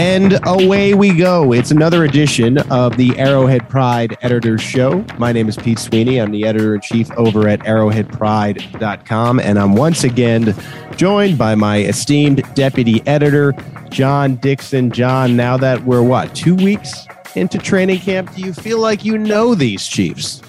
And away we go. It's another edition of the Arrowhead Pride Editor's Show. My name is Pete Sweeney. I'm the editor in chief over at arrowheadpride.com. And I'm once again joined by my esteemed deputy editor, John Dixon. John, now that we're what, two weeks into training camp, do you feel like you know these Chiefs?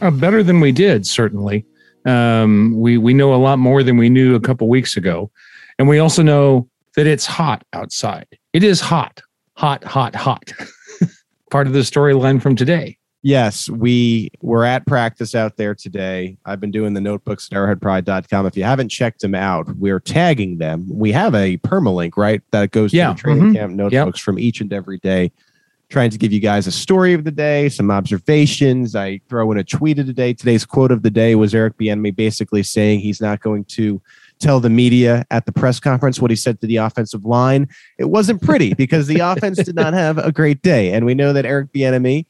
Uh, better than we did, certainly. Um, we, we know a lot more than we knew a couple weeks ago. And we also know that it's hot outside. It is hot, hot, hot, hot. Part of the storyline from today. Yes, we were at practice out there today. I've been doing the notebooks at arrowheadpride.com. If you haven't checked them out, we're tagging them. We have a permalink, right? That goes Yeah, to the training mhm. camp notebooks from each and every day. Trying to give you guys a story of the day, some observations. I throw in a tweet of the day. Today's quote of the day was Eric Bieniemy basically saying he's not going to tell the media at the press conference what he said to the offensive line. It wasn't pretty because the offense did not have a great day, and we know that Eric Bieniemy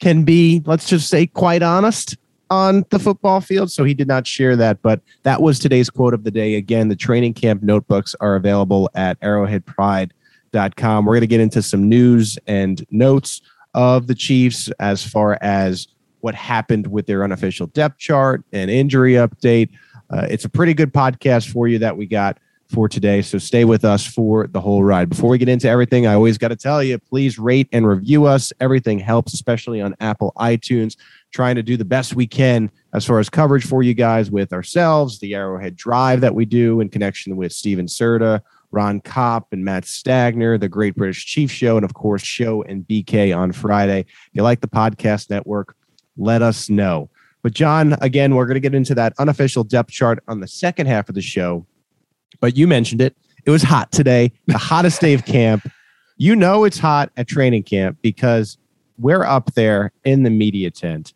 can be, let's just say, quite honest on the football field. So he did not share that, but that was today's quote of the day. Again, the training camp notebooks are available at arrowheadpride.com. We're going to get into some news and notes of the Chiefs as far as what happened with their unofficial depth chart and injury update. Uh, it's a pretty good podcast for you that we got for today. So stay with us for the whole ride. Before we get into everything, I always got to tell you please rate and review us. Everything helps, especially on Apple iTunes. Trying to do the best we can as far as coverage for you guys with ourselves, the Arrowhead Drive that we do in connection with Steven Serta, Ron Kopp, and Matt Stagner, the Great British Chief Show, and of course, Show and BK on Friday. If you like the podcast network, let us know. But John, again, we're going to get into that unofficial depth chart on the second half of the show. But you mentioned it. It was hot today, the hottest day of camp. You know it's hot at training camp because we're up there in the media tent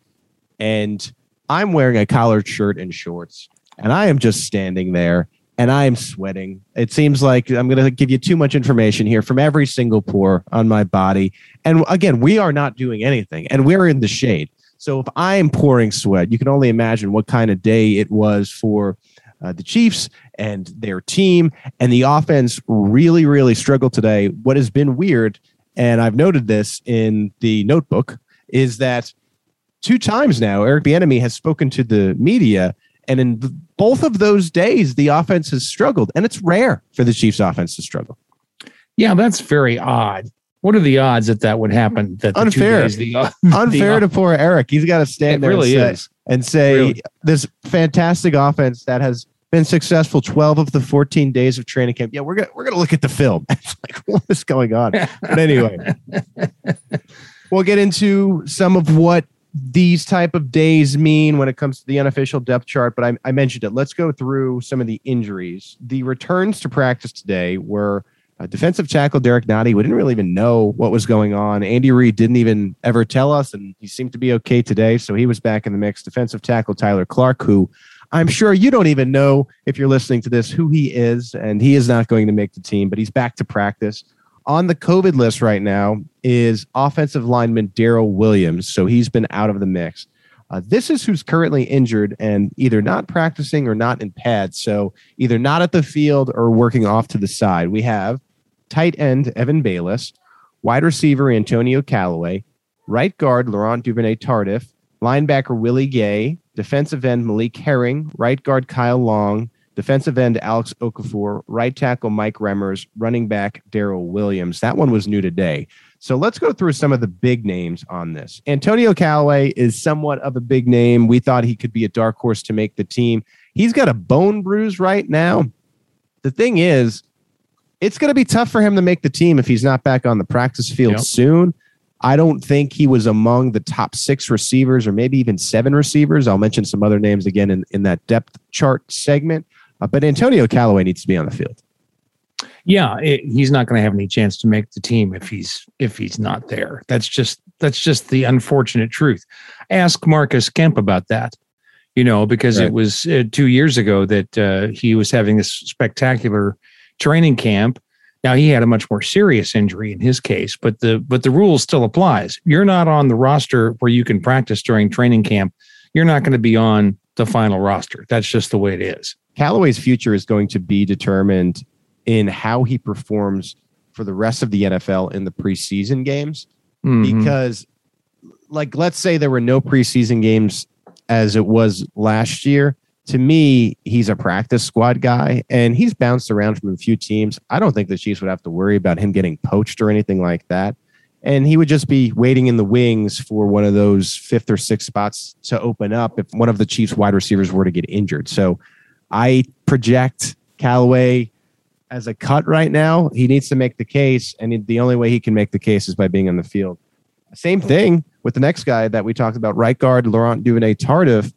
and I'm wearing a collared shirt and shorts and I am just standing there and I am sweating. It seems like I'm going to give you too much information here from every single pore on my body. And again, we are not doing anything and we're in the shade. So if I'm pouring sweat, you can only imagine what kind of day it was for uh, the Chiefs and their team. And the offense really, really struggled today. What has been weird, and I've noted this in the notebook, is that two times now, Eric Bieniemy has spoken to the media, and in both of those days, the offense has struggled, and it's rare for the Chiefs' offense to struggle. Yeah, that's very odd. What are the odds that that would happen? That the two Unfair. days the, uh, Unfair to poor Eric. He's got to stand there really and say, and say Really. this fantastic offense that has been successful 12 of the 14 days of training camp. Yeah, we're gonna we're gonna look at the film. It's like what is going on? But anyway, we'll get into some of what these type of days mean when it comes to the unofficial depth chart. But I, I mentioned it. Let's go through some of the injuries. The returns to practice today were uh, defensive tackle Derrick Nnadi. We didn't really even know what was going on. Andy Reid didn't even ever tell us, and he seemed to be okay today. So he was back in the mix. Defensive tackle Tyler Clark, who I'm sure you don't even know if you're listening to this who he is, and he is not going to make the team, but he's back to practice. On the COVID list right now is offensive lineman Daryl Williams. So he's been out of the mix. Uh, this is who's currently injured and either not practicing or not in pads. So either not at the field or working off to the side. We have tight end Evan Baylis, wide receiver Antonio Callaway, right guard Laurent Duvernay Tardif, linebacker Willie Gay, defensive end Malik Herring, right guard Kyle Long, defensive end Alex Okafor, right tackle Mike Remmers, running back Darrel Williams. That one was new today. So let's go through some of the big names on this. Antonio Callaway is somewhat of a big name. We thought he could be a dark horse to make the team. He's got a bone bruise right now. The thing is, it's going to be tough for him to make the team if he's not back on the practice field yep. soon. I don't think he was among the top six receivers or maybe even seven receivers. I'll mention some other names again in, in that depth chart segment. Uh, but Antonio Callaway needs to be on the field. Yeah, it, he's not going to have any chance to make the team if he's if he's not there. That's just that's just the unfortunate truth. Ask Marcus Kemp about that. You know, because right. it was uh, two years ago that uh, he was having this spectacular training camp. Now he had a much more serious injury in his case, but the but the rule still applies. You're not on the roster where you can practice during training camp. You're not going to be on the final roster. That's just the way it is. Callaway's future is going to be determined in how he performs for the rest of the NFL in the preseason games. Mm-hmm. Because, like, let's say there were no preseason games as it was last year. To me, he's a practice squad guy and he's bounced around from a few teams. I don't think the Chiefs would have to worry about him getting poached or anything like that. And he would just be waiting in the wings for one of those fifth or sixth spots to open up if one of the Chiefs wide receivers were to get injured. So I project Callaway as a cut right now. He needs to make the case, and the only way he can make the case is by being on the field. Same thing with the next guy that we talked about, right guard Laurent Duvernay Tardif.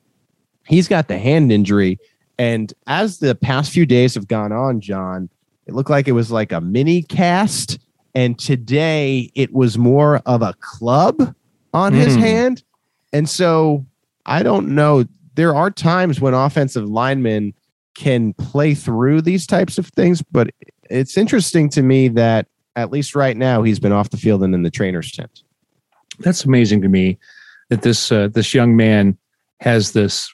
He's got the hand injury, and as the past few days have gone on, John, it looked like it was like a mini cast, and today it was more of a club on mm. his hmm. hand, and so I don't know. There are times when offensive linemen can play through these types of things. But it's interesting to me that at least right now he's been off the field and in the trainer's tent. That's amazing to me that this uh, this young man has this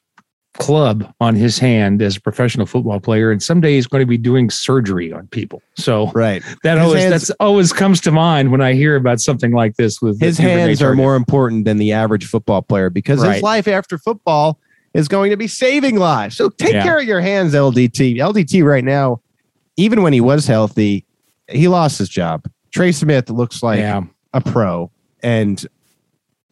club on his hand as a professional football player and someday he's going to be doing surgery on people so right that his always hands, that's always comes to mind when i hear about something like this with his hands are more important than the average football player because right. his life after football is going to be saving lives. So take yeah. care of your hands, LDT. LDT right now, even when he was healthy, he lost his job. Trey Smith looks like yeah. a pro. And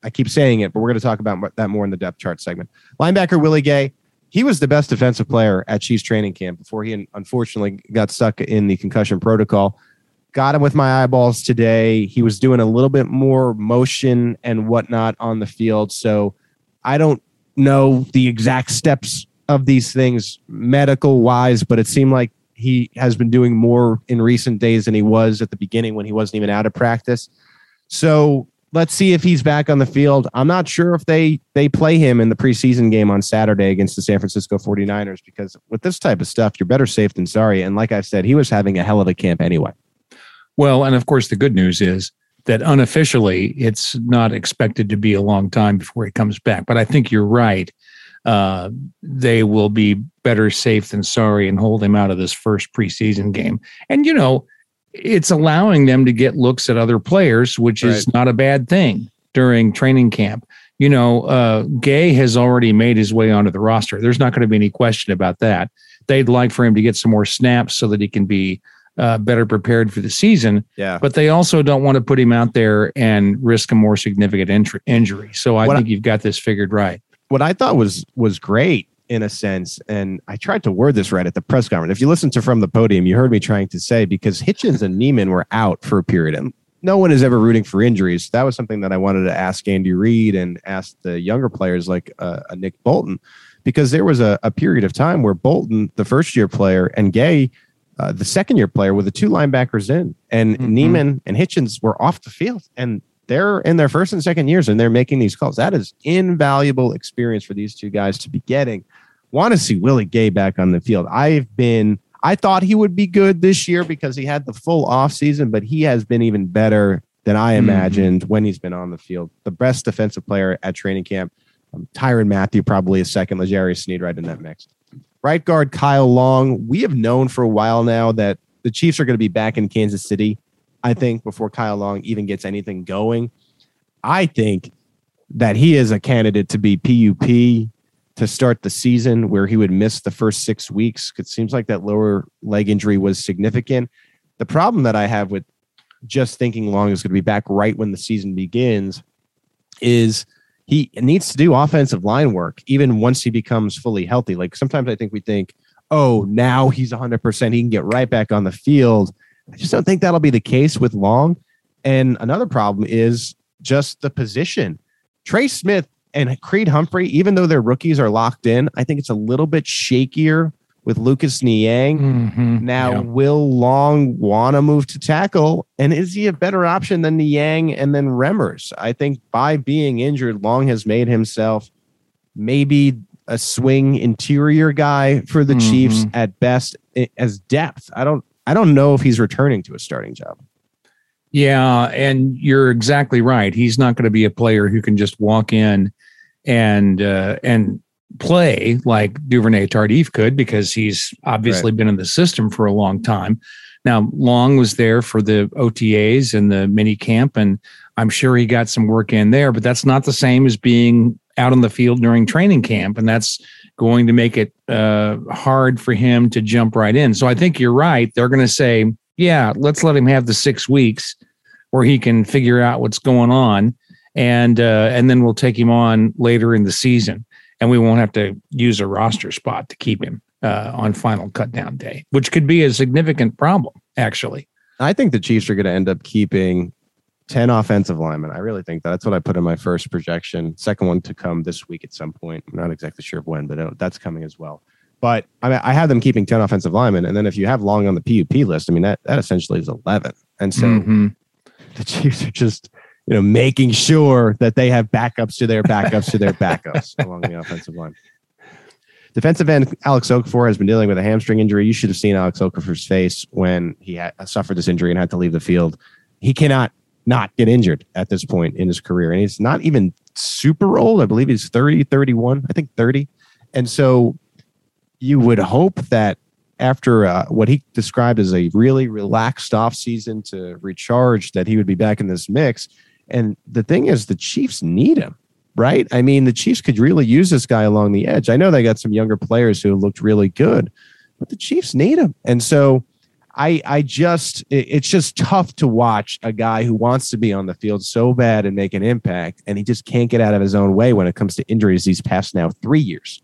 I keep saying it, but we're going to talk about that more in the depth chart segment. Linebacker Willie Gay, he was the best defensive player at Chiefs training camp before he unfortunately got stuck in the concussion protocol. Got him with my eyeballs today. He was doing a little bit more motion and whatnot on the field. So I don't know the exact steps of these things medical wise, but it seemed like he has been doing more in recent days than he was at the beginning when he wasn't even out of practice. So let's see if he's back on the field. I'm not sure if they they play him in the preseason game on Saturday against the San Francisco 49ers because with this type of stuff, you're better safe than sorry. And like I said, he was having a hell of a camp anyway. Well, and of course the good news is that unofficially it's not expected to be a long time before he comes back. But I think you're right. Uh, they will be better safe than sorry and hold him out of this first preseason game. And, you know, it's allowing them to get looks at other players, which right. is not a bad thing during training camp. You know, uh, Gay has already made his way onto the roster. There's not going to be any question about that. They'd like for him to get some more snaps so that he can be uh, better prepared for the season. Yeah. But they also don't want to put him out there and risk a more significant in- injury. So I what think I, you've got this figured right. What I thought was was great in a sense, and I tried to word this right at the press conference. If you listen to from the podium, you heard me trying to say because Hitchens and Niemann were out for a period, and no one is ever rooting for injuries. That was something that I wanted to ask Andy Reid and ask the younger players like uh, Nick Bolton, because there was a, a period of time where Bolton, the first year player, and Gay uh, the second year player with the two linebackers in, and mm-hmm. Niemann and Hitchens were off the field, and they're in their first and second years, and they're making these calls. That is invaluable experience for these two guys to be getting. Want to see Willie Gay back on the field? I've been. I thought he would be good this year because he had the full off season, but he has been even better than I mm-hmm. imagined mm-hmm. when he's been on the field. The best defensive player at training camp. Um, Tyrann Mathieu probably a second. L'Jarius Sneed right in that mix. Right guard Kyle Long. We have known for a while now that the Chiefs are going to be back in Kansas City I think, before Kyle Long even gets anything going. I think that he is a candidate to be PUP to start the season where he would miss the first six weeks. It seems like that lower leg injury was significant. The problem that I have with just thinking Long is going to be back right when the season begins is he needs to do offensive line work even once he becomes fully healthy. Like sometimes I think we think, oh, now he's 100%, he can get right back on the field. I just don't think that'll be the case with Long. And another problem is just the position. Trey Smith and Creed Humphrey, even though their rookies are locked in, I think it's a little bit shakier with Lucas Niang. Mm-hmm. Now, Yeah. will Long want to move to tackle? And is he a better option than Niang and then Remmers? I think by being injured, Long has made himself maybe a swing interior guy for the Mhm. Chiefs at best as depth. I don't I don't know if he's returning to a starting job. Yeah, and you're exactly right. He's not going to be a player who can just walk in and uh, and play like Duvernay Tardif could because he's obviously been in the system for a long time. Now, Long was there for the OTAs and the mini camp, and I'm sure he got some work in there, but that's not the same as being out on the field during training camp, and that's going to make it uh, hard for him to jump right in. So I think you're right. They're going to say, yeah, let's let him have the six weeks where he can figure out what's going on, and uh, and then we'll take him on later in the season, and we won't have to use a roster spot to keep him uh, on final cutdown day, which could be a significant problem, actually. I think the Chiefs are going to end up keeping 10 offensive linemen. I really think that's what I put in my first projection. Second one to come this week at some point. I'm not exactly sure of when, but uh, that's coming as well. But I mean, I have them keeping 10 offensive linemen. And then if you have long on the PUP list, I mean, that, that essentially is 11. And so Mhm. the Chiefs are just, you know, making sure that they have backups to their backups to their backups along the offensive line. Defensive end Alex Okafor has been dealing with a hamstring injury. You should have seen Alex Okafor's face when he had, suffered this injury and had to leave the field. He cannot not get injured at this point in his career. And he's not even super old. I believe he's 30, 31, I think 30. And so you would hope that after uh, what he described as a really relaxed offseason to recharge, that he would be back in this mix. And the thing is, the Chiefs need him, right? I mean, the Chiefs could really use this guy along the edge. I know they got some younger players who looked really good, but the Chiefs need him. And so I, I just, it- it's just tough to watch a guy who wants to be on the field so bad and make an impact, and he just can't get out of his own way when it comes to injuries these past now three years.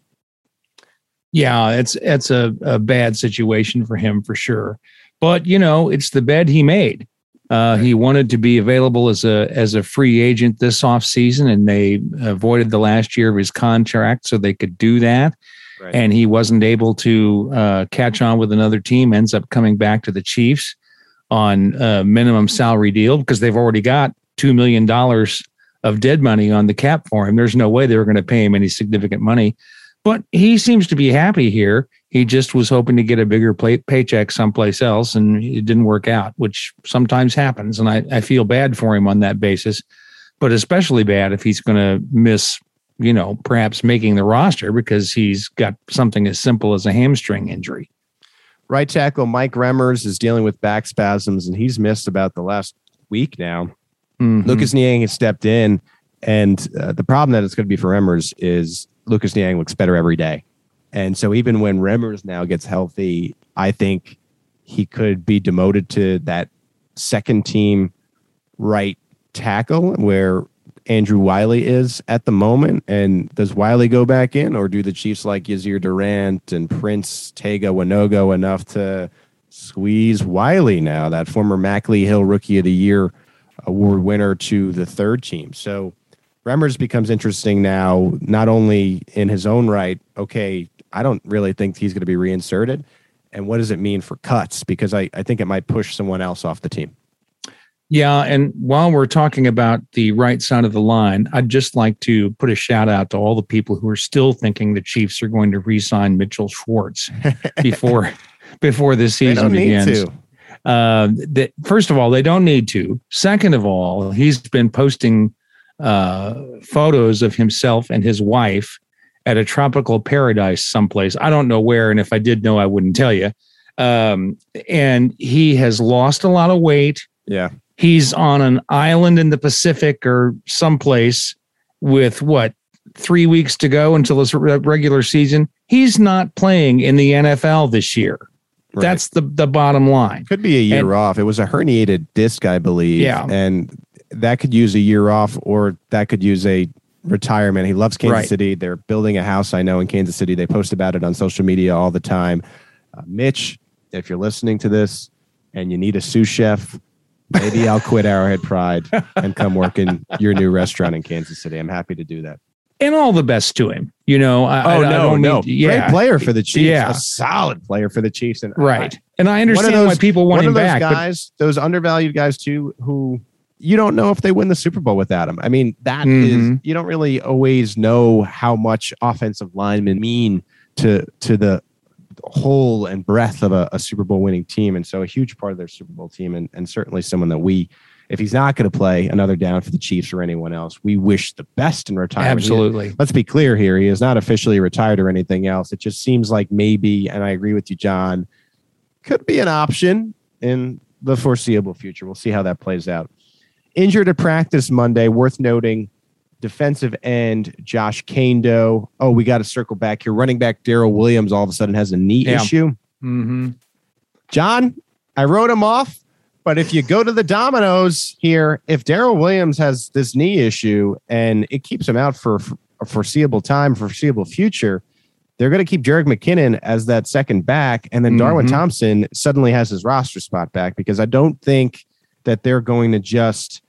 Yeah, it's it's a, a bad situation for him for sure. But you know, it's the bed he made. Uh, he wanted to be available as a as a free agent this offseason, and they avoided the last year of his contract so they could do that. And he wasn't able to uh, catch on with another team. Ends up coming back to the Chiefs on a minimum salary deal because they've already got two million dollars of dead money on the cap for him. There's no way they were going to pay him any significant money but he seems to be happy here. He just was hoping to get a bigger pay- paycheck someplace else, and it didn't work out, which sometimes happens. And I, I feel bad for him on that basis, but especially bad if he's going to miss, you know, perhaps making the roster because he's got something as simple as a hamstring injury. Right tackle Mike Remmers is dealing with back spasms, and he's missed about the last week now. Mhm. Lucas Niang has stepped in, and uh, the problem that it's going to be for Remmers is Lucas Niang looks better every day, and so even when Remmers now gets healthy, I think he could be demoted to that second team right tackle where Andrew Wylie is at the moment. And does Wylie go back in, or do the Chiefs like Yasir Durant and Prince Tega Wanogho enough to squeeze Wylie now, that former Mack Lee Hill Rookie of the Year award winner, to the third team? So Remmers becomes interesting now, not only in his own right. Okay, I don't really think he's going to be reinserted. And what does it mean for cuts? Because I, I think it might push someone else off the team. Yeah. And while we're talking about the right side of the line, I'd just like to put a shout out to all the people who are still thinking the Chiefs are going to re sign Mitchell Schwartz before before the They season begins. to. Uh, that first of all, they don't need to. Second of all, he's been posting uh, photos of himself and his wife at a tropical paradise someplace. I don't know where, and if I did know, I wouldn't tell you. Um, and he has lost a lot of weight. Yeah. He's on an island in the Pacific or someplace with what three weeks to go until this regular season. He's not playing in the NFL this year. Right. That's the the bottom line. Could be a year and, off. It was a herniated disc, I believe. Yeah, and that could use a year off, or that could use a retirement. He loves Kansas right. City. They're building a house, I know, in Kansas City. They post about it on social media all the time. Uh, Mitch, if you're listening to this and you need a sous chef, maybe I'll quit Arrowhead Pride and come work in your new restaurant in Kansas City. I'm happy to do that. And all the best to him. You know, I, oh I, no, I no, yeah. great player for the Chiefs. Yeah, a solid player for the Chiefs. And right, and I understand those, why people want him back. Guys, but, those undervalued guys too, who you don't know if they win the Super Bowl without him. I mean, that mm-hmm. is you don't really always know how much offensive linemen mean to to the whole and breadth of a, a, Super Bowl winning team. And so a huge part of their Super Bowl team and, and certainly someone that we, if he's not going to play another down for the Chiefs or anyone else, we wish the best in retirement. Absolutely. He, let's be clear here. He is not officially retired or anything else. It just seems like maybe, and I agree with you, John, could be an option in the foreseeable future. We'll see how that plays out. Injured at practice Monday, worth noting defensive end Josh Kaindoh. Oh, we got to circle back here. Running back Darrel Williams all of a sudden has a knee yeah. issue. Mm-hmm. John, I wrote him off, but if you go to the dominoes here, if Darrel Williams has this knee issue and it keeps him out for a foreseeable time, foreseeable future, they're going to keep Jerick McKinnon as that second back, and then Darwin mm-hmm. Thompson suddenly has his roster spot back because I don't think that they're going to just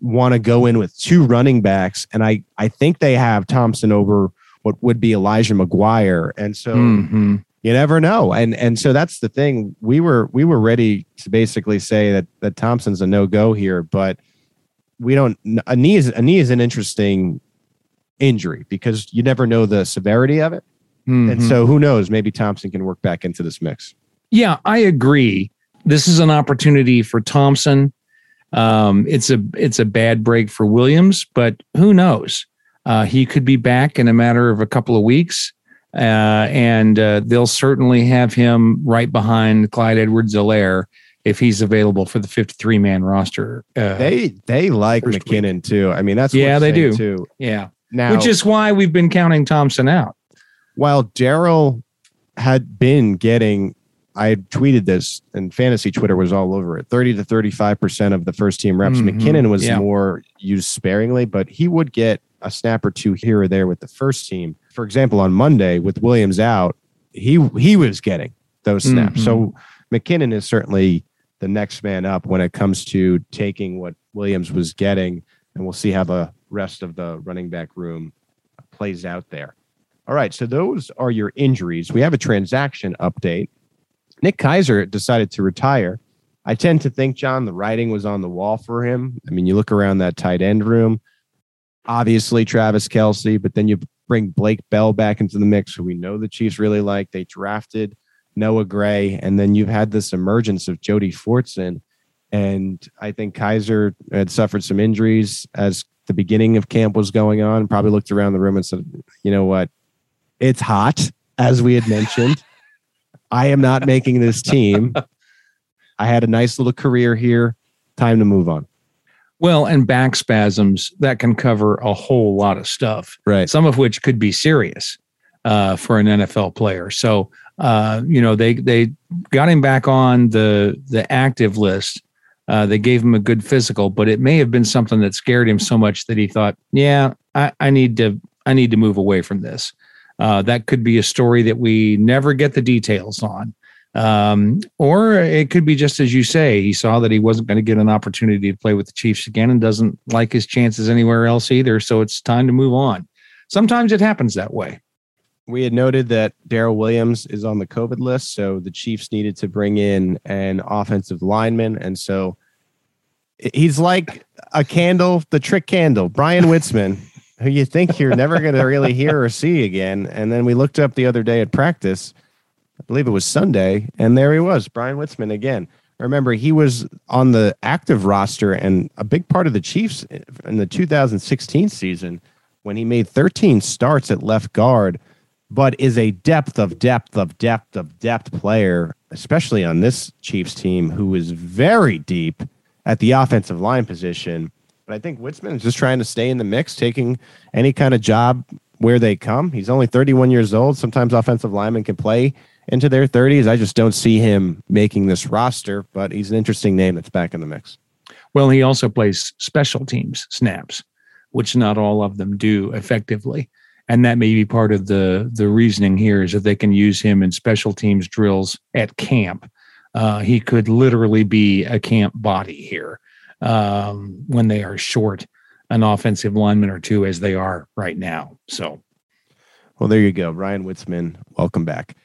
want to go in with two running backs, and I I think they have Thompson over what would be Elijah McGuire, and so mm-hmm. you never know. And and so that's the thing. We were we were ready to basically say that that Thompson's a no go here, but we don't. A knee is a knee is an interesting injury because you never know the severity of it, mm-hmm. and so who knows? Maybe Thompson can work back into this mix. Yeah, I agree. This is an opportunity for Thompson um, it's a it's a bad break for Williams, but who knows? Uh, he could be back in a matter of a couple of weeks, uh, and uh, they'll certainly have him right behind Clyde Edwards-Helaire if he's available for the 53 man roster. Uh, they they like McKinnon week. too. I mean, that's yeah, they do too. Yeah, now which is why we've been counting Thompson out. While Darrel had been getting I tweeted this and fantasy Twitter was all over it. 30 to 35% of the first team reps. Mm-hmm. McKinnon was yeah. more used sparingly, but he would get a snap or two here or there with the first team. For example, on Monday with Williams out, he he was getting those snaps. Mm-hmm. So McKinnon is certainly the next man up when it comes to taking what Williams was getting, and we'll see how the rest of the running back room plays out there. All right, so those are your injuries. We have a transaction update. Nick Keizer decided to retire. I tend to think, John, the writing was on the wall for him. I mean, you look around that tight end room, obviously Travis Kelce, but then you bring Blake Bell back into the mix, who we know the Chiefs really like. They drafted Noah Gray, and then you've had this emergence of Jody Fortson. And I think Keizer had suffered some injuries as the beginning of camp was going on. Probably looked around the room and said, you know what? It's hot, as we had mentioned. I am not making this team. I had a nice little career here. Time to move on. Well, and back spasms that can cover a whole lot of stuff, right? Some of which could be serious uh, for an NFL player. So, uh, you know, they they got him back on the the active list. Uh, they gave him a good physical, but it may have been something that scared him so much that he thought, "Yeah, I, I need to I need to move away from this." Uh, that could be a story that we never get the details on. Um, or it could be just as you say, he saw that he wasn't going to get an opportunity to play with the Chiefs again and doesn't like his chances anywhere else either. So it's time to move on. Sometimes it happens that way. We had noted that Daryl Williams is on the COVID list, so the Chiefs needed to bring in an offensive lineman. And so he's like a candle, the trick candle, Bryan Witzmann who you think you're never going to really hear or see again. And then we looked up the other day at practice, I believe it was Sunday, and there he was, Bryan Witzmann again. Remember, he was on the active roster and a big part of the Chiefs in the 2016 season when he made 13 starts at left guard, but is a depth of depth of depth of depth player, especially on this Chiefs team, who is very deep at the offensive line position. But I think Witzmann is just trying to stay in the mix, taking any kind of job where they come. He's only 31 years old. Sometimes offensive linemen can play into their 30s. I just don't see him making this roster, but he's an interesting name that's back in the mix. Well, he also plays special teams snaps, which not all of them do effectively. And that may be part of the the reasoning here is that they can use him in special teams drills at camp. Uh, he could literally be a camp body here um, when they are short an offensive lineman or two as they are right now. So, well, there you go, Ryan Witzmann. Welcome back.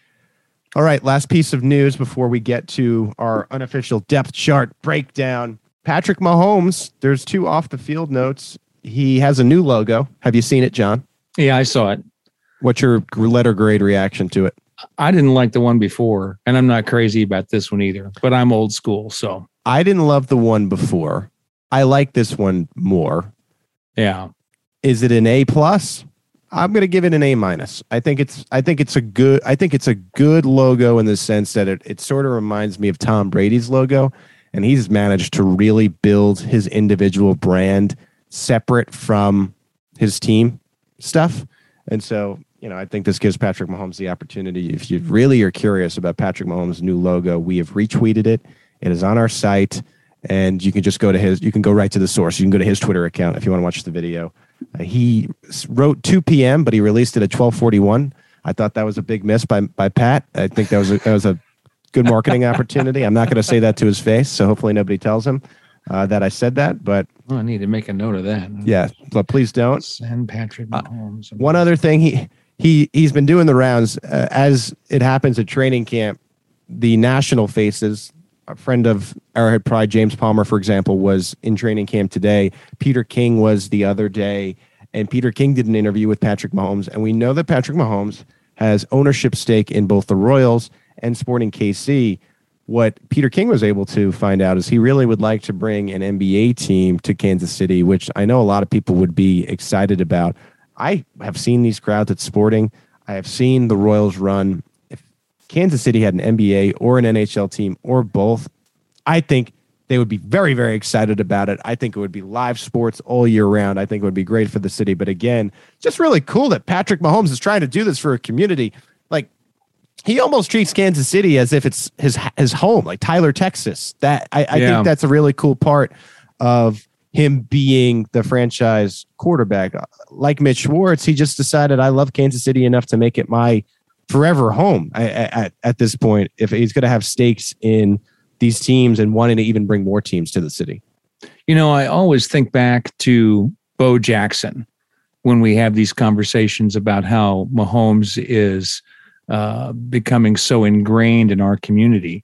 All right, last piece of news before we get to our unofficial depth chart breakdown. Patrick Mahomes, there's two off the field notes. He has a new logo. Have you seen it, John? Yeah, I saw it. What's your letter grade reaction to it? I didn't like the one before, and I'm not crazy about this one either, but I'm old school. So I didn't love the one before. I like this one more. Yeah. Is it an A plus? I'm going to give it an A minus. I think it's I think it's a good I think it's a good logo in the sense that it it sort of reminds me of Tom Brady's logo and he's managed to really build his individual brand separate from his team stuff. And so, you know, I think this gives Patrick Mahomes the opportunity. If you really are curious about Patrick Mahomes' new logo, we have retweeted it. It is on our site, and you can just go to his. You can go right to the source. You can go to his Twitter account if you want to watch the video. Uh, he wrote 2 p.m., but he released it at 12:41. I thought that was a big miss by by Pat. I think that was a, that was a good marketing opportunity. I'm not going to say that to his face, so hopefully nobody tells him uh, that I said that. But oh, I need to make a note of that. Yeah, but please don't. Send Patrick uh, Mahomes. Uh, one other thing, he he he's been doing the rounds uh, as it happens at training camp. The national faces, a friend of Arrowhead Pride, James Palmer, for example, was in training camp today. Peter King was the other day, and Peter King did an interview with Patrick Mahomes, and we know that Patrick Mahomes has ownership stake in both the Royals and Sporting KC what Peter King was able to find out is he really would like to bring an NBA team to Kansas City, which I know a lot of people would be excited about. I have seen these crowds at Sporting. I have seen the Royals run. Kansas City had an NBA or an NHL team or both, I think they would be very, very excited about it. I think it would be live sports all year round. I think it would be great for the city. But again, just really cool that Patrick Mahomes is trying to do this for a community. Like he almost treats Kansas City as if it's his his home, like Tyler, Texas. That I, I yeah. think that's a really cool part of him being the franchise quarterback. Like Mitch Schwartz, he just decided I love Kansas City enough to make it my forever home at, at this point. If he's going to have stakes in these teams and wanting to even bring more teams to the city. You know, I always think back to Bo Jackson when we have these conversations about how Mahomes is – uh, becoming so ingrained in our community.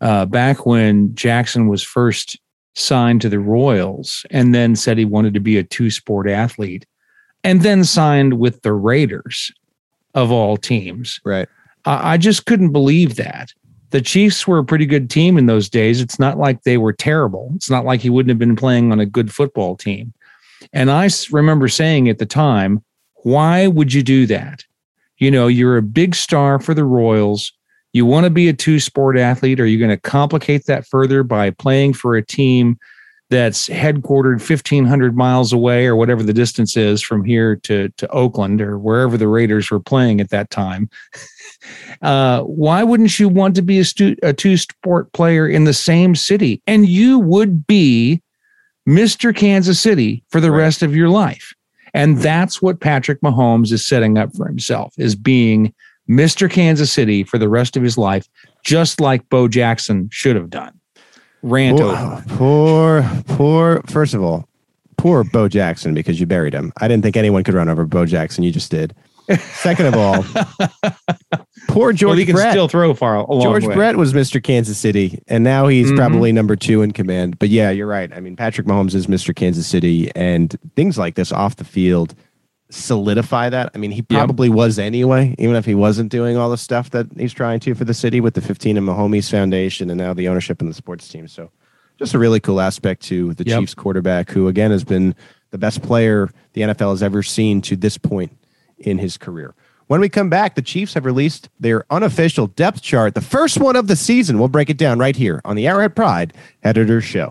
Uh, back when Jackson was first signed to the Royals and then said he wanted to be a two sport athlete and then signed with the Raiders of all teams. Right. I, I just couldn't believe that. The Chiefs were a pretty good team in those days. It's not like they were terrible. It's not like he wouldn't have been playing on a good football team. And I remember saying at the time, why would you do that? you know, you're a big star for the Royals. You want to be a two sport athlete. Are you going to complicate that further by playing for a team that's headquartered 1,500 miles away or whatever the distance is from here to, to Oakland or wherever the Raiders were playing at that time? uh, why wouldn't you want to be a, stu- a two sport player in the same city? And you would be Mr. Kansas City for the right. rest of your life. And that's what Patrick Mahomes is setting up for himself is being Mr. Kansas City for the rest of his life, just like Bo Jackson should have done. Rant poor, over. Poor, poor, first of all, poor Bo Jackson because you buried him. I didn't think anyone could run over Bo Jackson. You just did. Second of all, poor George well, he can Brett. still throw far. George way. Brett was Mr. Kansas City, and now he's mm-hmm. probably number two in command. But yeah, you're right. I mean, Patrick Mahomes is Mr. Kansas City, and things like this off the field solidify that. I mean, he probably yep. was anyway, even if he wasn't doing all the stuff that he's trying to for the city with the 15 and Mahomies Foundation and now the ownership in the sports team. So, just a really cool aspect to the yep. Chiefs quarterback, who again has been the best player the NFL has ever seen to this point in his career. When we come back, the Chiefs have released their unofficial depth chart, the first one of the season. We'll break it down right here on the Arrowhead Pride Editor's Show.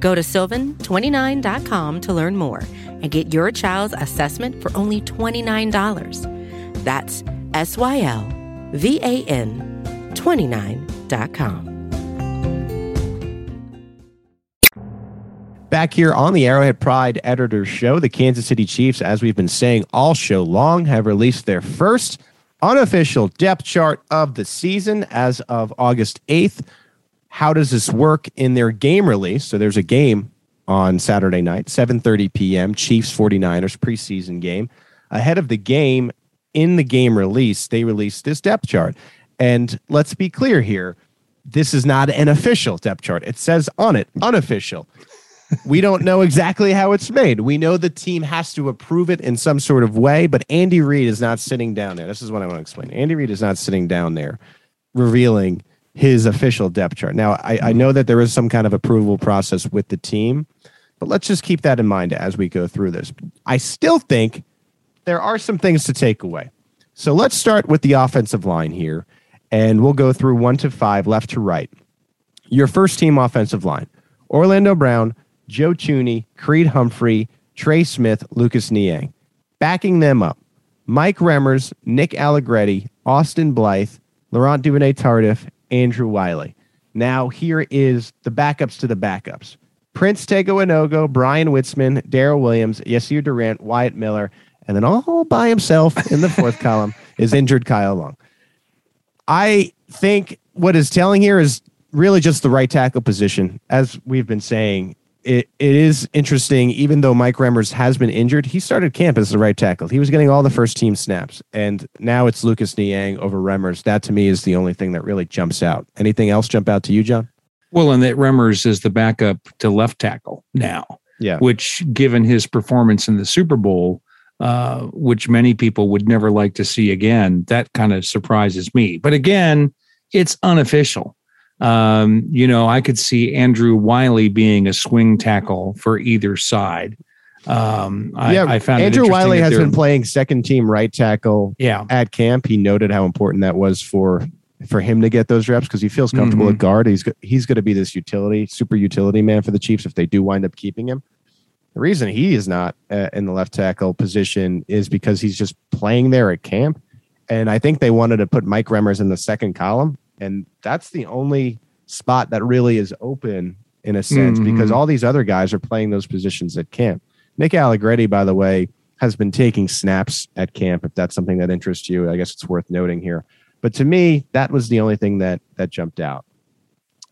Go to sylvan29.com to learn more and get your child's assessment for only $29. That's S Y L V A N 29.com. Back here on the Arrowhead Pride Editor Show, the Kansas City Chiefs, as we've been saying all show long, have released their first unofficial depth chart of the season as of August 8th. How does this work in their game release? So there's a game on Saturday night, 7:30 p.m. Chiefs 49ers preseason game. Ahead of the game, in the game release, they released this depth chart. And let's be clear here, this is not an official depth chart. It says on it unofficial we don't know exactly how it's made. We know the team has to approve it in some sort of way, but Andy Reid is not sitting down there. This is what I want to explain. Andy Reid is not sitting down there revealing his official depth chart. Now, I, I know that there is some kind of approval process with the team, but let's just keep that in mind as we go through this. I still think there are some things to take away. So let's start with the offensive line here, and we'll go through one to five, left to right. Your first team offensive line Orlando Brown, Joe Thuney, Creed Humphrey, Trey Smith, Lucas Niang. Backing them up, Mike Remmers, Nick Allegretti, Austin Blythe, Laurent Duvernay Tardif, Andrew Wylie. Now, here is the backups to the backups. Prince Tega Wanogho, Bryan Witzmann, Daryl Williams, Yasir Durant, Wyatt Miller, and then all by himself in the fourth column is injured Kyle Long. I think what is telling here is really just the right tackle position. As we've been saying, it, it is interesting, even though Mike Remmers has been injured, he started camp as the right tackle. He was getting all the first team snaps. And now it's Lucas Niang over Remmers. That to me is the only thing that really jumps out. Anything else jump out to you, John? Well, and that Remmers is the backup to left tackle now. Yeah. Which, given his performance in the Super Bowl, uh, which many people would never like to see again, that kind of surprises me. But again, it's unofficial. Um, you know, I could see Andrew Wylie being a swing tackle for either side. Um, I, yeah, I found Andrew Wylie has been playing second team right tackle. Yeah. at camp, he noted how important that was for for him to get those reps because he feels comfortable Mhm. at guard. He's he's going to be this utility, super utility man for the Chiefs if they do wind up keeping him. The reason he is not uh, in the left tackle position is because he's just playing there at camp, and I think they wanted to put Mike Remmers in the second column, and that's the only spot that really is open in a sense because Mhm. all these other guys are playing those positions at camp. Nick Allegretti, by the way, has been taking snaps at camp. If that's something that interests you, I guess it's worth noting here. But to me, that was the only thing that that jumped out.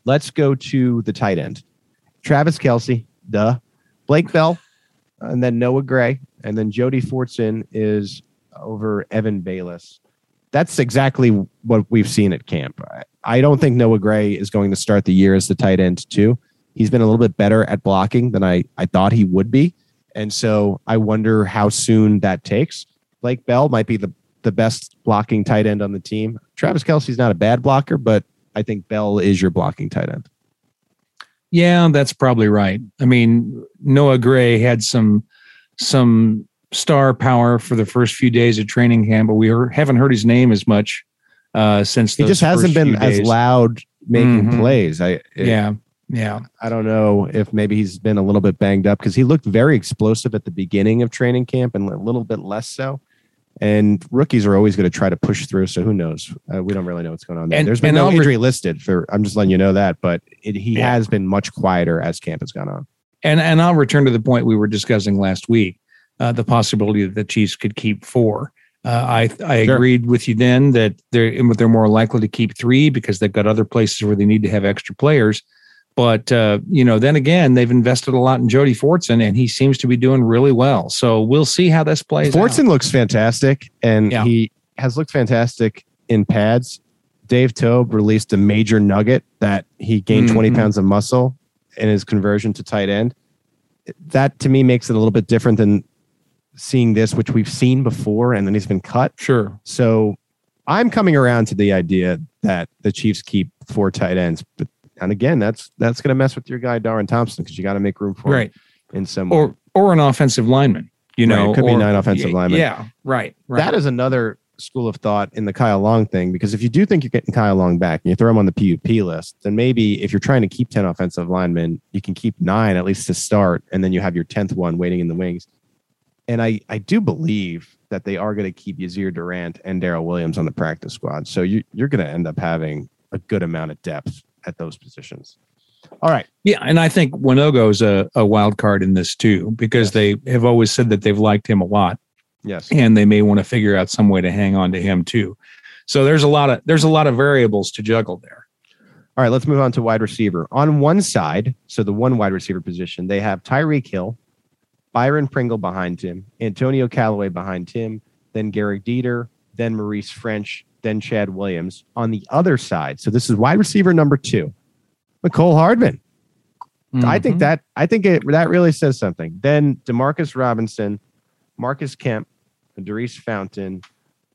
Let's go to the tight end. Travis Kelce, duh. Blake Bell, and then Noah Gray, and then Jody Fortson is over Evan Baylis. That's exactly what we've seen at camp. I- don't think Noah Gray is going to start the year as the tight end too. He's been a little bit better at blocking than I, I thought he would be. And so I wonder how soon that takes. Blake Bell might be the, the best blocking tight end on the team. Travis Kelce's not a bad blocker, but I think Bell is your blocking tight end. Yeah, that's probably right. I mean, Noah Gray had some some star power for the first few days of training camp, but we are, haven't heard his name as much uh, since He just hasn't been as loud making Mhm. plays. I it- Yeah, yeah. I don't know if maybe he's been a little bit banged up because he looked very explosive at the beginning of training camp and a little bit less so. And rookies are always going to try to push through. So who knows? Uh, we don't really know what's going on there. And- There's been no I'll injury listed for. I'm just letting you know that, but it, he Yeah. has been much quieter as camp has gone on. And and I'll return to the point we were discussing last week. Uh, the possibility that the Chiefs could keep four. Uh, I I Sure. agreed with you then that they're they're more likely to keep three because they've got other places where they need to have extra players. But uh, you know, then again, they've invested a lot in Jody Fortson, and he seems to be doing really well. So we'll see how this plays. out. Fortson looks fantastic, and Yeah. he has looked fantastic in pads. Dave Toub released a major nugget that he gained 20 Mhm. pounds of muscle in his conversion to tight end. That to me makes it a little bit different than seeing this, which we've seen before, and then he's been cut. Sure. So I'm coming around to the idea that the Chiefs keep four tight ends, but and again, that's that's going to mess with your guy Darwin Thompson because you got to make room for Right. him in some way. Or or an offensive lineman. You Right, know, it could be nine offensive yeah, linemen. Yeah. Right. Right. That is another school of thought in the Kyle Long thing because if you do think you're getting Kyle Long back and you throw him on the PUP list, then maybe if you're trying to keep 10 offensive linemen, you can keep nine at least to start, and then you have your 10th one waiting in the wings. And I, I do believe that they are going to keep Yasir Durant and Darrel Williams on the practice squad. So you, you're going to end up having a good amount of depth at those positions. All right. Yeah, and I think Wanogho's a, a wild card in this too because Yes. they have always said that they've liked him a lot, Yes. and they may want to figure out some way to hang on to him too. So there's a lot of there's a lot of variables to juggle there. All right, let's move on to wide receiver. On one side, so the one wide receiver position, they have Tyreek Hill, Byron Pringle behind him, Antonio Callaway behind him, then Gehrig Dieter, then Maurice Ffrench, then Chad Williams. On the other side, so this is wide receiver number two, Mecole Hardman. I think Mhm. that I think it that really says something. Then Demarcus Robinson, Marcus Kemp, Daurice Fountain,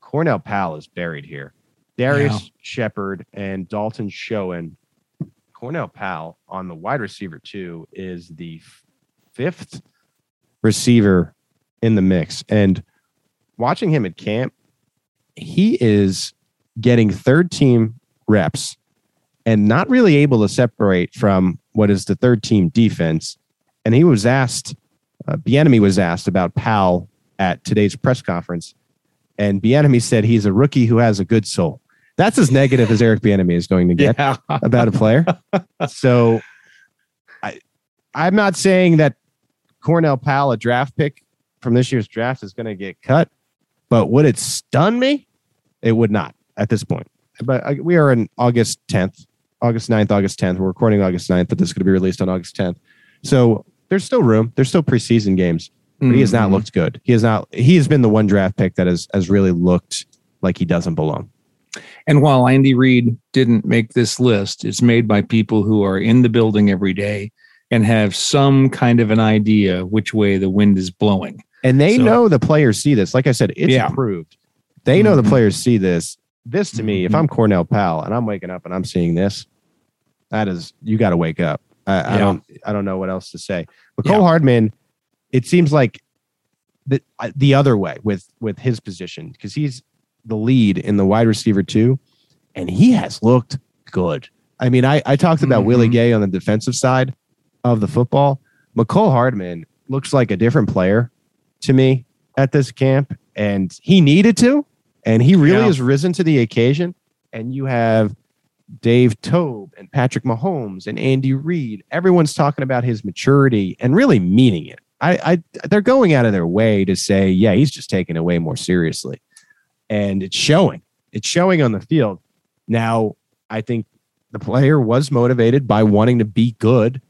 Cornell Powell is buried here. Darius Shepard and Dalton Schoen. Cornell Powell on the wide receiver two is the fifth receiver in the mix. And watching him at camp, he is getting third team reps and not really able to separate from what is the third team defense. And he was asked, uh, Bieniemy was asked about Powell at today's press conference. And Bieniemy said he's a rookie who has a good soul. That's as negative as Eric Bieniemy is going to get yeah, about a player. so I I'm not saying that Cornell Powell, a draft pick from this year's draft, is going to get cut, but would it stun me? It would not at this point. But I, we are in August 10th, August 9th, August 10th. We're recording August 9th, but this is going to be released on August 10th. So there's still room. There's still preseason games, but he has not Mhm. looked good. He has not. He has been the one draft pick that has has really looked like he doesn't belong. And while Andy Reid didn't make this list, it's made by people who are in the building every day and have some kind of an idea which way the wind is blowing. And they So- know the players see this. Like I said, it's Yeah. approved. They know the Mhm. players see this. This to me, if Mhm. I'm Cornell Powell and I'm waking up and I'm seeing this, that is you got to wake up. I, I don't. I don't know what else to say. Mecole Yeah. Hardman, it seems like the the other way with with his position because he's the lead in the wide receiver too, and he has looked good. I mean, I I talked about Willie Mhm. Gay on the defensive side of the football. Mecole Hardman looks like a different player to me at this camp, and he needed to, and he really Yeah. has risen to the occasion. And you have Dave Toub and Patrick Mahomes and Andy Reid. Everyone's talking about his maturity and really meaning it. I, I they're going out of their way to say, yeah, he's just taking it way more seriously, and it's showing. It's showing on the field. Now, I think the player was motivated by wanting to be good,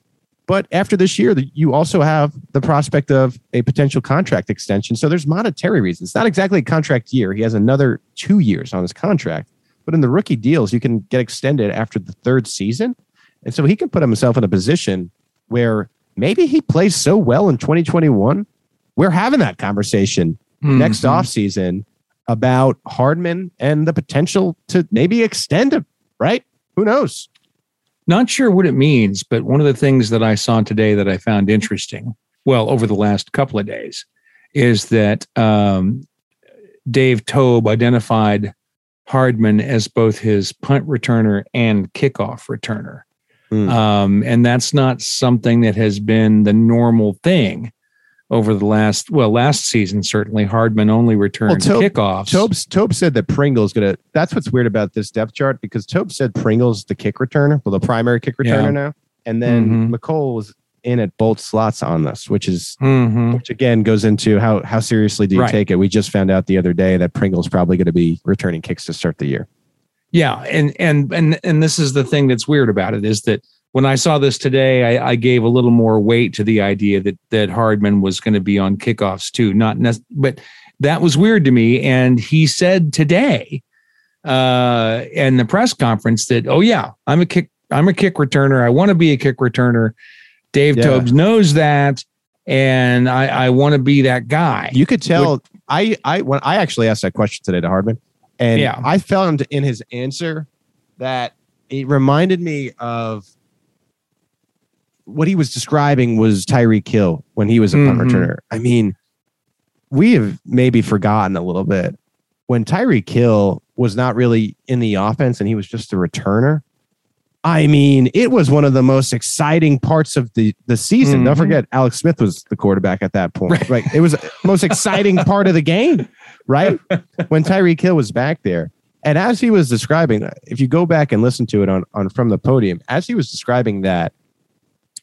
but after this year, you also have the prospect of a potential contract extension. So there's monetary reasons. It's not exactly a contract year. He has another two years on his contract, but in the rookie deals, you can get extended after the third season, and so he can put himself in a position where maybe he plays so well in 2021. We're having that conversation next Mhm. offseason about Hardman and the potential to maybe extend him, right? Who knows? Not sure what it means, but one of the things that I saw today that I found interesting, well, over the last couple of days, is that um, Dave Toub identified Hardman as both his punt returner and kickoff returner. Mm. Um, and that's not something that has been the normal thing over the last, well, last season, certainly. Hardman only returned Tobe- kickoffs. Toub, Toub said that Pringle's going to, that's what's weird about this depth chart because Toub said Pringle's the kick returner, well, the primary kick returner Yeah. now. And then Mhm. Mecole was in at both slots on this, which is Mhm. which again goes into how how seriously do you Right. take it? We just found out the other day that Pringle's probably going to be returning kicks to start the year. Yeah, and and and and this is the thing that's weird about it is that when I saw this today, I, I gave a little more weight to the idea that that Hardman was going to be on kickoffs too. Not nec- but that was weird to me. And he said today, uh, in the press conference that, oh yeah, I'm a kick, I'm a kick returner. I want to be a kick returner. Dave Yeah. Tobes knows that, and I, I want to be that guy. You could tell. I I when I actually asked that question today to Hardman, and Yeah. I found in his answer that it reminded me of what he was describing was Tyreek Hill when he was a punt Mhm. returner. I mean, we have maybe forgotten a little bit when Tyreek Hill was not really in the offense and he was just a returner. I mean, it was one of the most exciting parts of the the season. Don't Mhm. forget, Alex Smith was the quarterback at that point. Right? It was the most exciting part of the game, right? When Tyreek Hill was back there, and as he was describing, if you go back and listen to it on on from the podium, as he was describing that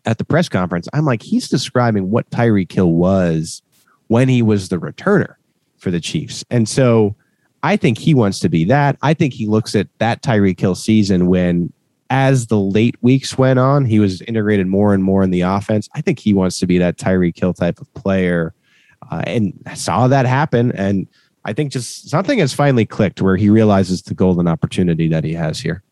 at the press conference, I'm like, he's describing what Tyreek Hill was when he was the returner for the Chiefs, and so. I think he wants to be that. I think he looks at that Tyreek Hill season when as the late weeks went on, he was integrated more and more in the offense. I think he wants to be that Tyreek Hill type of player, uh, and saw that happen. And I think just something has finally clicked where he realizes the golden opportunity that he has here.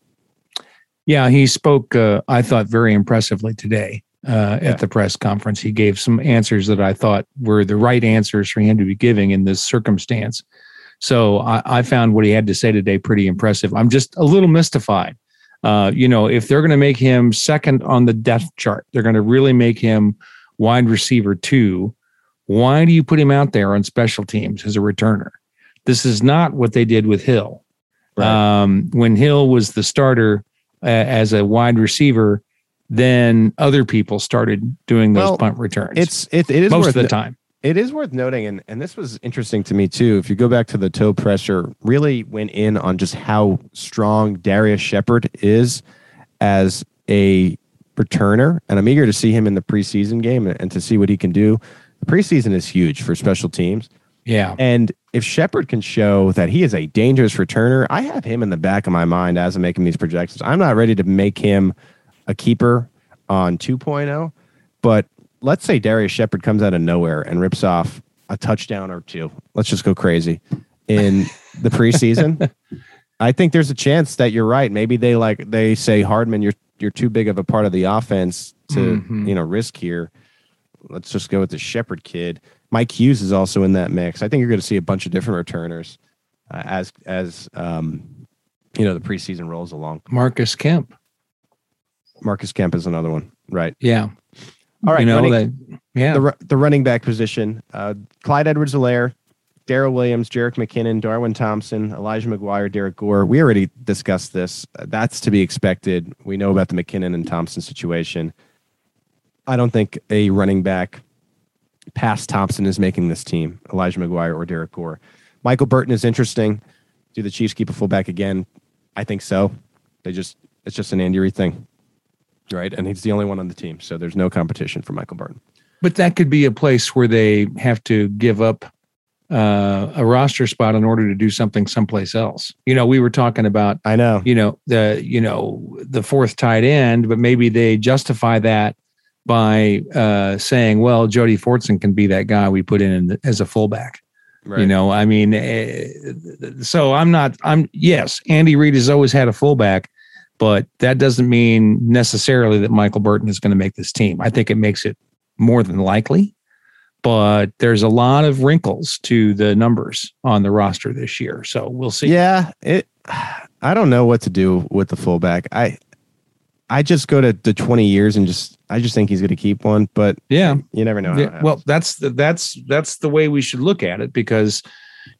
Yeah, he spoke, uh, I thought, very impressively today uh, Yeah. at the press conference. He gave some answers that I thought were the right answers for him to be giving in this circumstance. So I, I found what he had to say today pretty impressive. I'm just a little mystified. Uh, you know, if they're going to make him second on the depth chart, they're going to really make him wide receiver two. Why do you put him out there on special teams as a returner? This is not what they did with Hill. Um, when Hill was the starter uh, as a wide receiver, then other people started doing those Well, punt returns. It's it, it is most worth of the no- time. It is worth noting, and, and this was interesting to me too. If you go back to the toe pressure, really went in on just how strong Darius Shepard is as a returner. And I'm eager to see him in the preseason game and, and to see what he can do. The preseason is huge for special teams. Yeah. And if Shepard can show that he is a dangerous returner, I have him in the back of my mind as I'm making these projections. I'm not ready to make him a keeper on 2.0, but let's say Darius Shepard comes out of nowhere and rips off a touchdown or two. Let's just go crazy in the preseason. I think there's a chance that you're right. Maybe they like they say Hardman, you're you're too big of a part of the offense to Mhm. you know risk here. Let's just go with the Shepard kid. Mike Hughes is also in that mix. I think you're going to see a bunch of different returners uh, as as um, you know the preseason rolls along. Marcus Kemp. Marcus Kemp is another one, right? Yeah. All right, You know, running- that, yeah. the the running back position: uh, Clyde Edwards-Helaire, Darrel Williams, Jerick McKinnon, Darwin Thompson, Elijah McGuire, Derrick Gore. We already discussed this. That's to be expected. We know about the McKinnon and Thompson situation. I don't think a running back past Thompson is making this team. Elijah McGuire or Derrick Gore. Michael Burton is interesting. Do the Chiefs keep a fullback again? I think so. They just it's just an Andy Reid thing, right? And he's the only one on the team, so there's no competition for Michael Burton. But that could be a place where they have to give up uh, a roster spot in order to do something someplace else. You know, we were talking about I know. you know the you know the fourth tight end, but maybe they justify that by uh, saying, well, Jody Fortson can be that guy we put in, as a fullback. Right. You know, I mean, eh, so I'm not. I'm yes, Andy Reid has always had a fullback, but that doesn't mean necessarily that Michael Burton is going to make this team. I think it makes it more than likely, but there's a lot of wrinkles to the numbers on the roster this year. So we'll see. Yeah, it. I don't know what to do with the fullback. I, I just go to the twenty years and just I just think he's going to keep one, but yeah. you never know. Yeah, well, that's the, that's that's the way we should look at it because,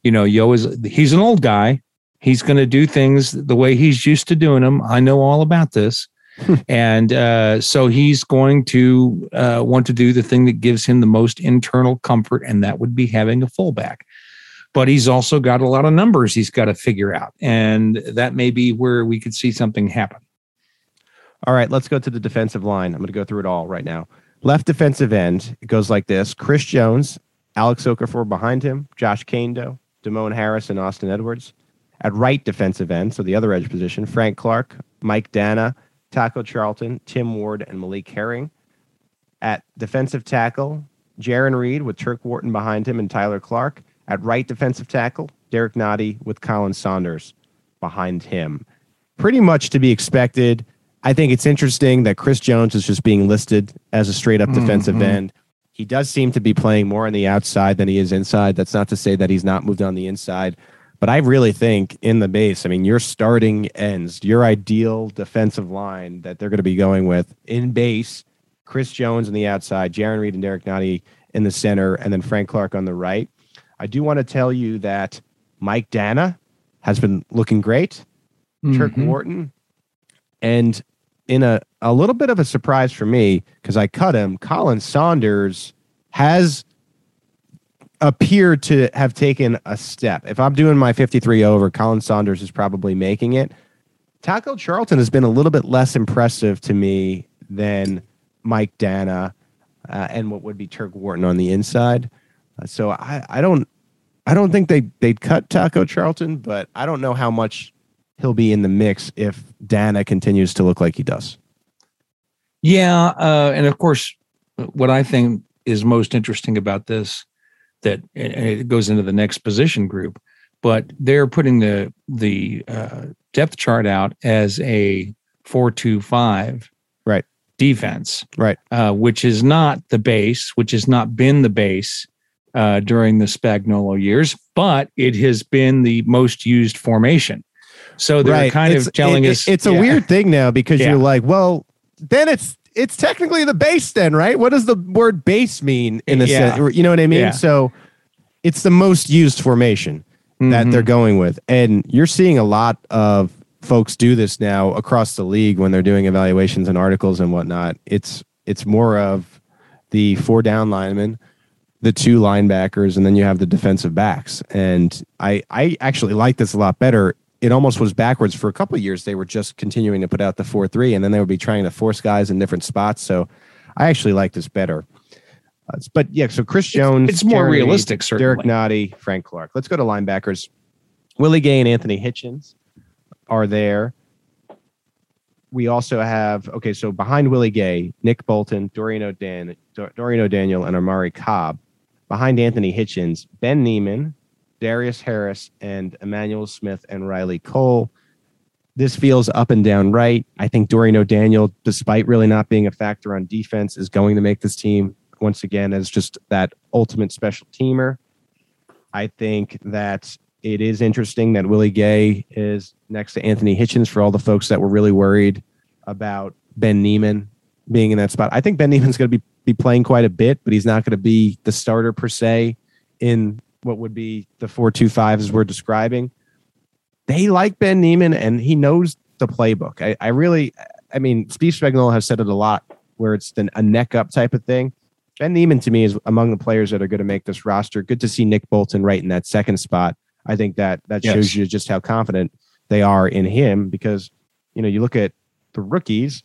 you know, Yo is he's an old guy. He's going to do things the way he's used to doing them. I know all about this, and uh, so he's going to uh, want to do the thing that gives him the most internal comfort, and that would be having a fullback. But he's also got a lot of numbers he's got to figure out, and that may be where we could see something happen. All right, let's go to the defensive line. I'm going to go through it all right now. Left defensive end, it goes like this Chris Jones, Alex Okafor behind him, Josh Kaindoh, Demone Harris, and Austin Edwards. At right defensive end, so the other edge position, Frank Clark, Mike Danna, Taco Charlton, Tim Ward, and Malik Herring. At defensive tackle, Jarran Reed with Turk Wharton behind him and Tyler Clark. At right defensive tackle, Derrick Nnadi with Khalen Saunders behind him. Pretty much to be expected. I think it's interesting that Chris Jones is just being listed as a straight up defensive Mhm. end. He does seem to be playing more on the outside than he is inside. That's not to say that he's not moved on the inside. But I really think in the base, I mean, your starting ends, your ideal defensive line that they're going to be going with in base, Chris Jones on the outside, Jarran Reed and Derrick Nnadi in the center, and then Frank Clark on the right. I do want to tell you that Mike Danna has been looking great. Turk Mhm. Wharton. And in a, a little bit of a surprise for me, because I cut him, Khalen Saunders has appeared to have taken a step. If I'm doing my 53 over, Khalen Saunders is probably making it. Taco Charlton has been a little bit less impressive to me than Mike Danna uh, and what would be Turk Wharton on the inside. Uh, so I, I don't I don't think they they'd cut Taco Charlton, but I don't know how much he'll be in the mix if Danna continues to look like he does. Yeah, uh, and of course, what I think is most interesting about this that it goes into the next position group, but they're putting the the uh, depth chart out as a four two five Right. defense, Right. uh, which is not the base, which has not been the base uh, during the Spagnuolo years, but it has been the most used formation. So they're kind It's- of telling it- us it's a yeah. weird thing now because Yeah. you're like, well, then it's it's technically the base then, right? What does the word base mean in the Yeah. sense? You know what I mean? So it's the most used formation that Mhm. they're going with. And you're seeing a lot of folks do this now across the league when they're doing evaluations and articles and whatnot. It's it's more of the four down linemen, the two linebackers, and then you have the defensive backs. And I I actually like this a lot better. It almost was backwards for a couple of years. They were just continuing to put out the four three, and then they would be trying to force guys in different spots. So I actually like this better. Uh, but yeah, so Chris Jones, it's more Jarran Reed, realistic, Derrick certainly. Nnadi, Frank Clark. Let's go to linebackers. Willie Gay and Anthony Hitchens are there. We also have okay, so behind Willie Gay, Nick Bolton, Dorian O'Dan, Dor- Dorian O'Daniel, and Omari Cobb. Behind Anthony Hitchens, Ben Niemann, Darius Harris, and Emmanuel Smith and Riley Cole. This feels up and down right. I think Dorian O'Daniel, despite really not being a factor on defense, is going to make this team once again as just that ultimate special teamer. I think that it is interesting that Willie Gay is next to Anthony Hitchens for all the folks that were really worried about Ben Niemann being in that spot. I think Ben Niemann's going to be, be playing quite a bit, but he's not going to be the starter per se in what would be the 4-2-5 as we're describing. They like Ben Niemann and he knows the playbook. I, I really, I mean, Steve Spagnuolo has said it a lot where it's the, a neck up type of thing. Ben Niemann to me is among the players that are going to make this roster. Good to see Nick Bolton right in that second spot. I think that that Yes. shows you just how confident they are in him because you know you look at the rookies,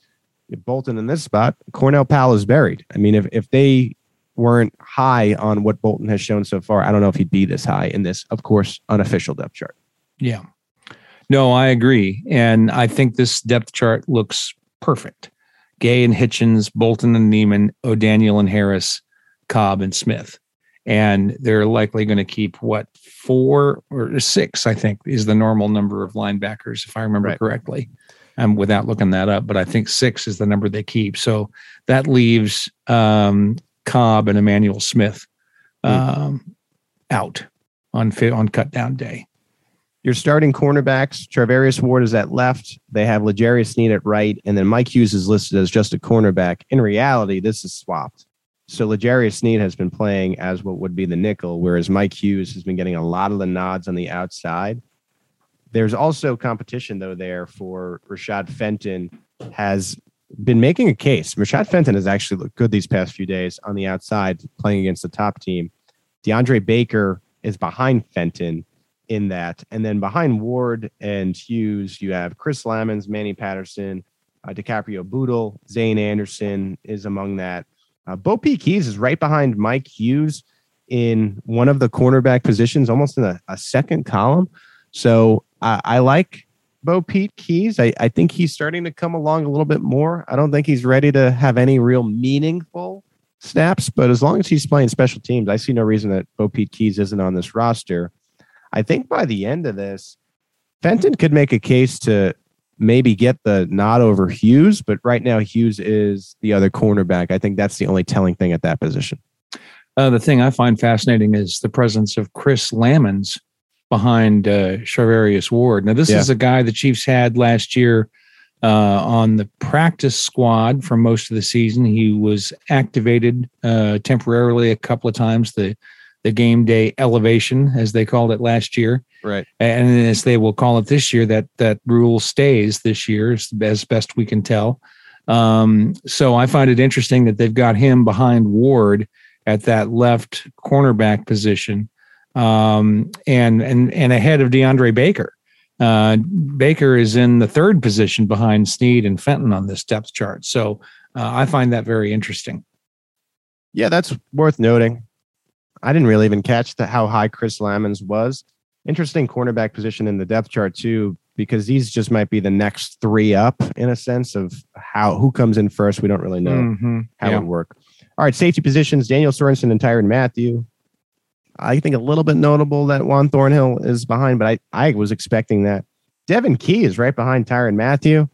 Bolton in this spot, Cornell Powell is buried. I mean, if if they weren't high on what Bolton has shown so far, I don't know if he'd be this high in this, of course, unofficial depth chart. Yeah. No, I agree. And I think this depth chart looks perfect. Gay and Hitchens, Bolton and Niemann, O'Daniel and Harris, Cobb and Smith. And they're likely going to keep what four or six, I think, is the normal number of linebackers, if I remember Right. correctly. Um, without looking that up, but I think six is the number they keep. So that leaves um, Cobb and Emmanuel Smith um, out on on cut down day. Your starting cornerbacks, Charvarius Ward is at left. They have L'Jarius Sneed at right, and then Mike Hughes is listed as just a cornerback. In reality, this is swapped. So L'Jarius Sneed has been playing as what would be the nickel, whereas Mike Hughes has been getting a lot of the nods on the outside. There's also competition though there for Rashad Fenton has been making a case. Rashad Fenton has actually looked good these past few days on the outside, playing against the top team. DeAndre Baker is behind Fenton in that. And then behind Ward and Hughes, you have Chris Lammons, Manny Patterson, uh, DiCaprio Bootle, Zayne Anderson is among that. Uh, BoPete Keyes is right behind Mike Hughes in one of the cornerback positions, almost in a, a second column. So I, I like BoPete Keyes. I, I think he's starting to come along a little bit more. I don't think he's ready to have any real meaningful snaps, but as long as he's playing special teams, I see no reason that BoPete Keyes isn't on this roster. I think by the end of this, Fenton could make a case to maybe get the nod over Hughes, but right now Hughes is the other cornerback. I think that's the only telling thing at that position. Uh, the thing I find fascinating is the presence of Chris Lammons behind uh, Charvarius Ward. Now, this yeah. is a guy the Chiefs had last year uh, on the practice squad for most of the season. He was activated uh, temporarily a couple of times. The the game day elevation, as they called it last year, right? And as they will call it this year, that that rule stays this year, as best we can tell. Um, so I find it interesting that they've got him behind Ward at that left cornerback position, um, and and and ahead of DeAndre Baker. Uh, Baker is in the third position behind Sneed and Fenton on this depth chart. So uh, I find that very interesting. Yeah, that's worth noting. I didn't really even catch the, how high Chris Lammons was. Interesting cornerback position in the depth chart too, because these just might be the next three up in a sense of how who comes in first. We don't really know mm-hmm. how yeah. it would work. All right, safety positions: Daniel Sorensen and Tyrann Mathieu. I think a little bit notable that Juan Thornhill is behind, but I, I was expecting that. Devon Key is right behind Tyrann Mathieu.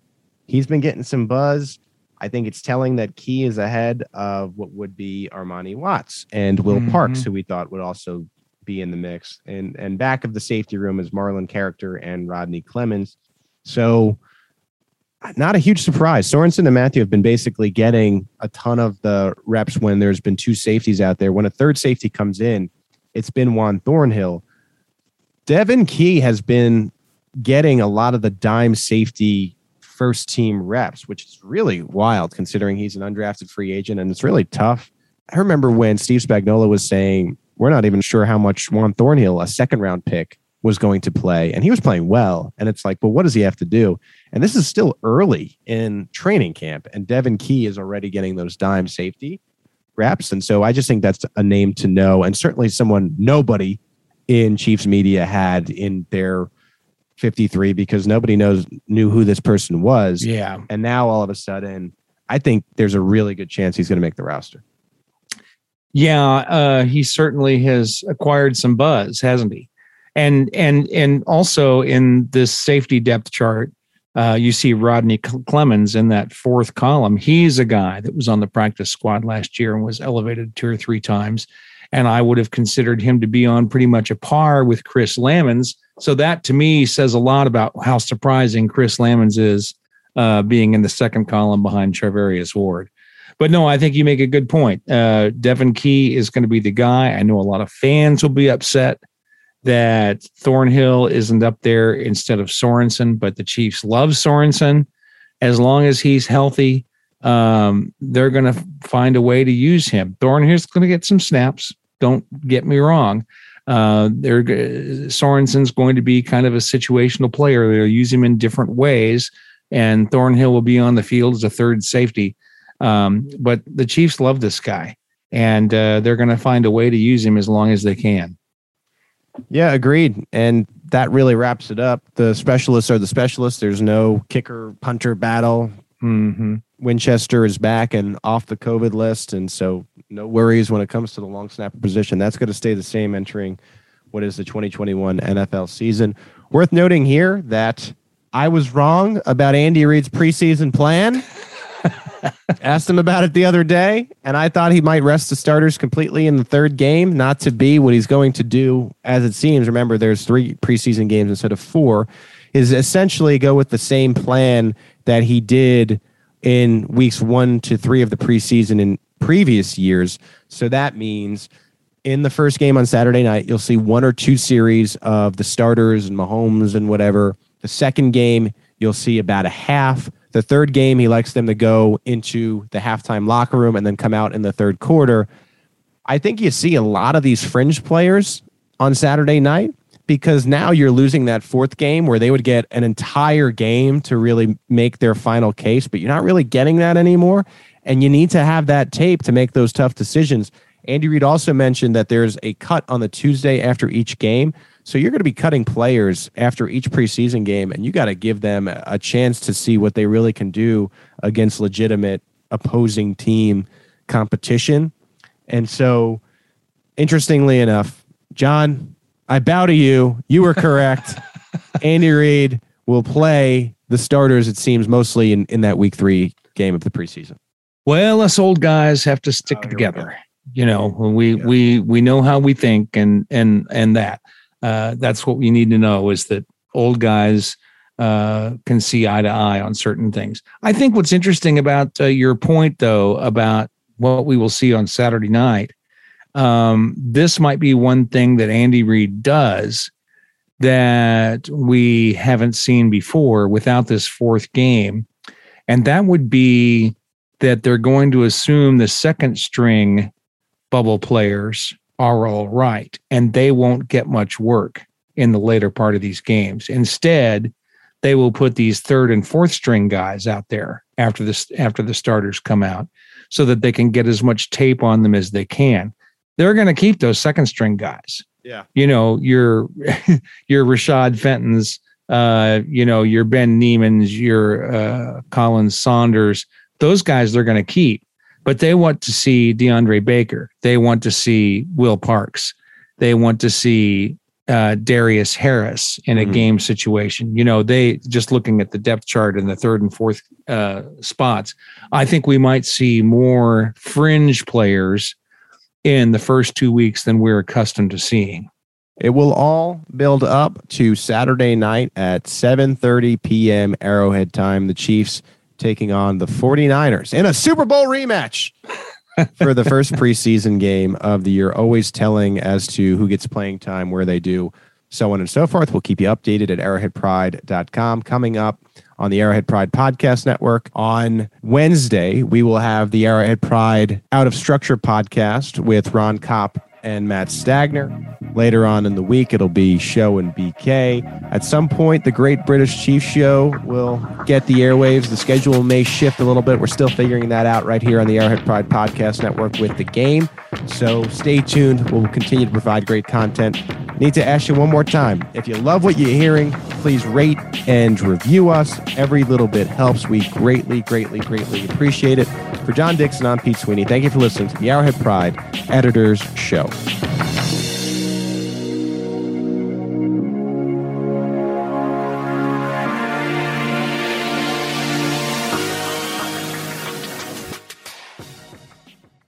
He's been getting some buzz. I think it's telling that Key is ahead of what would be Armani Watts and Will mm-hmm. Parks, who we thought would also be in the mix. And and back of the safety room is Marlon Character and Rodney Clemons. So not a huge surprise. Sorensen and Mathieu have been basically getting a ton of the reps when there's been two safeties out there. When a third safety comes in, it's been Juan Thornhill. Devon Key has been getting a lot of the dime safety first team reps, which is really wild considering he's an undrafted free agent and it's really tough. I remember when Steve Spagnuolo was saying, we're not even sure how much Juan Thornhill, a second round pick, was going to play. And he was playing well. And it's like, Well, what does he have to do? And this is still early in training camp. And Devon Key is already getting those dime safety reps. And so I just think that's a name to know. And certainly someone nobody in Chiefs media had in their 53 because nobody knows knew who this person was. Yeah. And now all of a sudden, I think there's a really good chance he's going to make the roster. Yeah, uh, he certainly has acquired some buzz, hasn't he? And and and also in this safety depth chart, uh, you see Rodney Clemons in that fourth column. He's a guy that was on the practice squad last year and was elevated two or three times. And I would have considered him to be on pretty much a par with Chris Lammons so that to me says a lot about how surprising Chris Lammons is uh, being in the second column behind Charvarius Ward. But no, I think you make a good point. Uh, Devon Key is going to be the guy. I know a lot of fans will be upset that Thornhill isn't up there instead of Sorensen, but the Chiefs love Sorensen. As long as he's healthy, um, they're going to find a way to use him. Thornhill's going to get some snaps. Don't get me wrong. Uh, they're Sorensen's going to be kind of a situational player. They'll use him in different ways, and Thornhill will be on the field as a third safety. Um, but the Chiefs love this guy, and uh, they're going to find a way to use him as long as they can. Yeah, agreed. And that really wraps it up. The specialists are the specialists. There's no kicker punter battle. Mm-hmm. Winchester is back and off the COVID list, and so no worries when it comes to the long snapper position. That's going to stay the same entering what is the 2021 NFL season. Worth noting here that I was wrong about Andy Reid's preseason plan. Asked him about it the other day, and I thought he might rest the starters completely in the third game, not to be what he's going to do, as it seems. Remember, there's three preseason games instead of four. Is essentially go with the same plan that he did in weeks one to three of the preseason in previous years. So that means in the first game on Saturday night, you'll see one or two series of the starters and Mahomes and whatever. The second game, you'll see about a half. The third game, he likes them to go into the halftime locker room and then come out in the third quarter. I think you see a lot of these fringe players on Saturday night because now you're losing that fourth game where they would get an entire game to really make their final case, but you're not really getting that anymore. And you need to have that tape to make those tough decisions. Andy Reid also mentioned that there's a cut on the Tuesday after each game. So you're going to be cutting players after each preseason game, and you got to give them a chance to see what they really can do against legitimate opposing team competition. And so, interestingly enough, John, I bow to you. You were correct. Andy Reid will play the starters, it seems, mostly in, in that week three game of the preseason. Well, us old guys have to stick oh, together. You know, we yeah. we we know how we think and and and that. Uh, that's what we need to know is that old guys uh, can see eye to eye on certain things. I think what's interesting about uh, your point, though, about what we will see on Saturday night, um, this might be one thing that Andy Reid does that we haven't seen before without this fourth game. And that would be that they're going to assume the second string bubble players are all right and they won't get much work in the later part of these games. Instead, they will put these third and fourth string guys out there after this after the starters come out so that they can get as much tape on them as they can. They're going to keep those second string guys. Yeah. You know, your your Rashad Fentons, uh, you know, your Ben Niemann's, your uh, Khalen Saunders, those guys they're going to keep. But they want to see DeAndre Baker. They want to see Will Parks. They want to see uh, Darius Harris in a mm-hmm. game situation. You know, they just looking at the depth chart in the third and fourth uh, spots. I think we might see more fringe players in the first two weeks than we're accustomed to seeing. It will all build up to Saturday night at 7:30 p.m. Arrowhead time. The Chiefs taking on the 49ers in a Super Bowl rematch for the first preseason game of the year. Always telling as to who gets playing time, where they do, so on and so forth. We'll keep you updated at arrowheadpride.com. Coming up on the Arrowhead Pride Podcast Network on Wednesday, we will have the Arrowhead Pride Out of Structure podcast with Ron Kopp and Matt Stagner. Later on in the week, it'll be Show and BK. At some point, the Great British Chief Show will get the airwaves. The schedule may shift a little bit. We're still figuring that out right here on the Arrowhead Pride Podcast Network with the game. So stay tuned. We'll continue to provide great content. Need to ask you one more time. If you love what you're hearing, please rate and review us. Every little bit helps. We greatly, greatly, greatly appreciate it. For John Dixon, I'm Pete Sweeney. Thank you for listening to the Arrowhead Pride Editors Show. Tchau.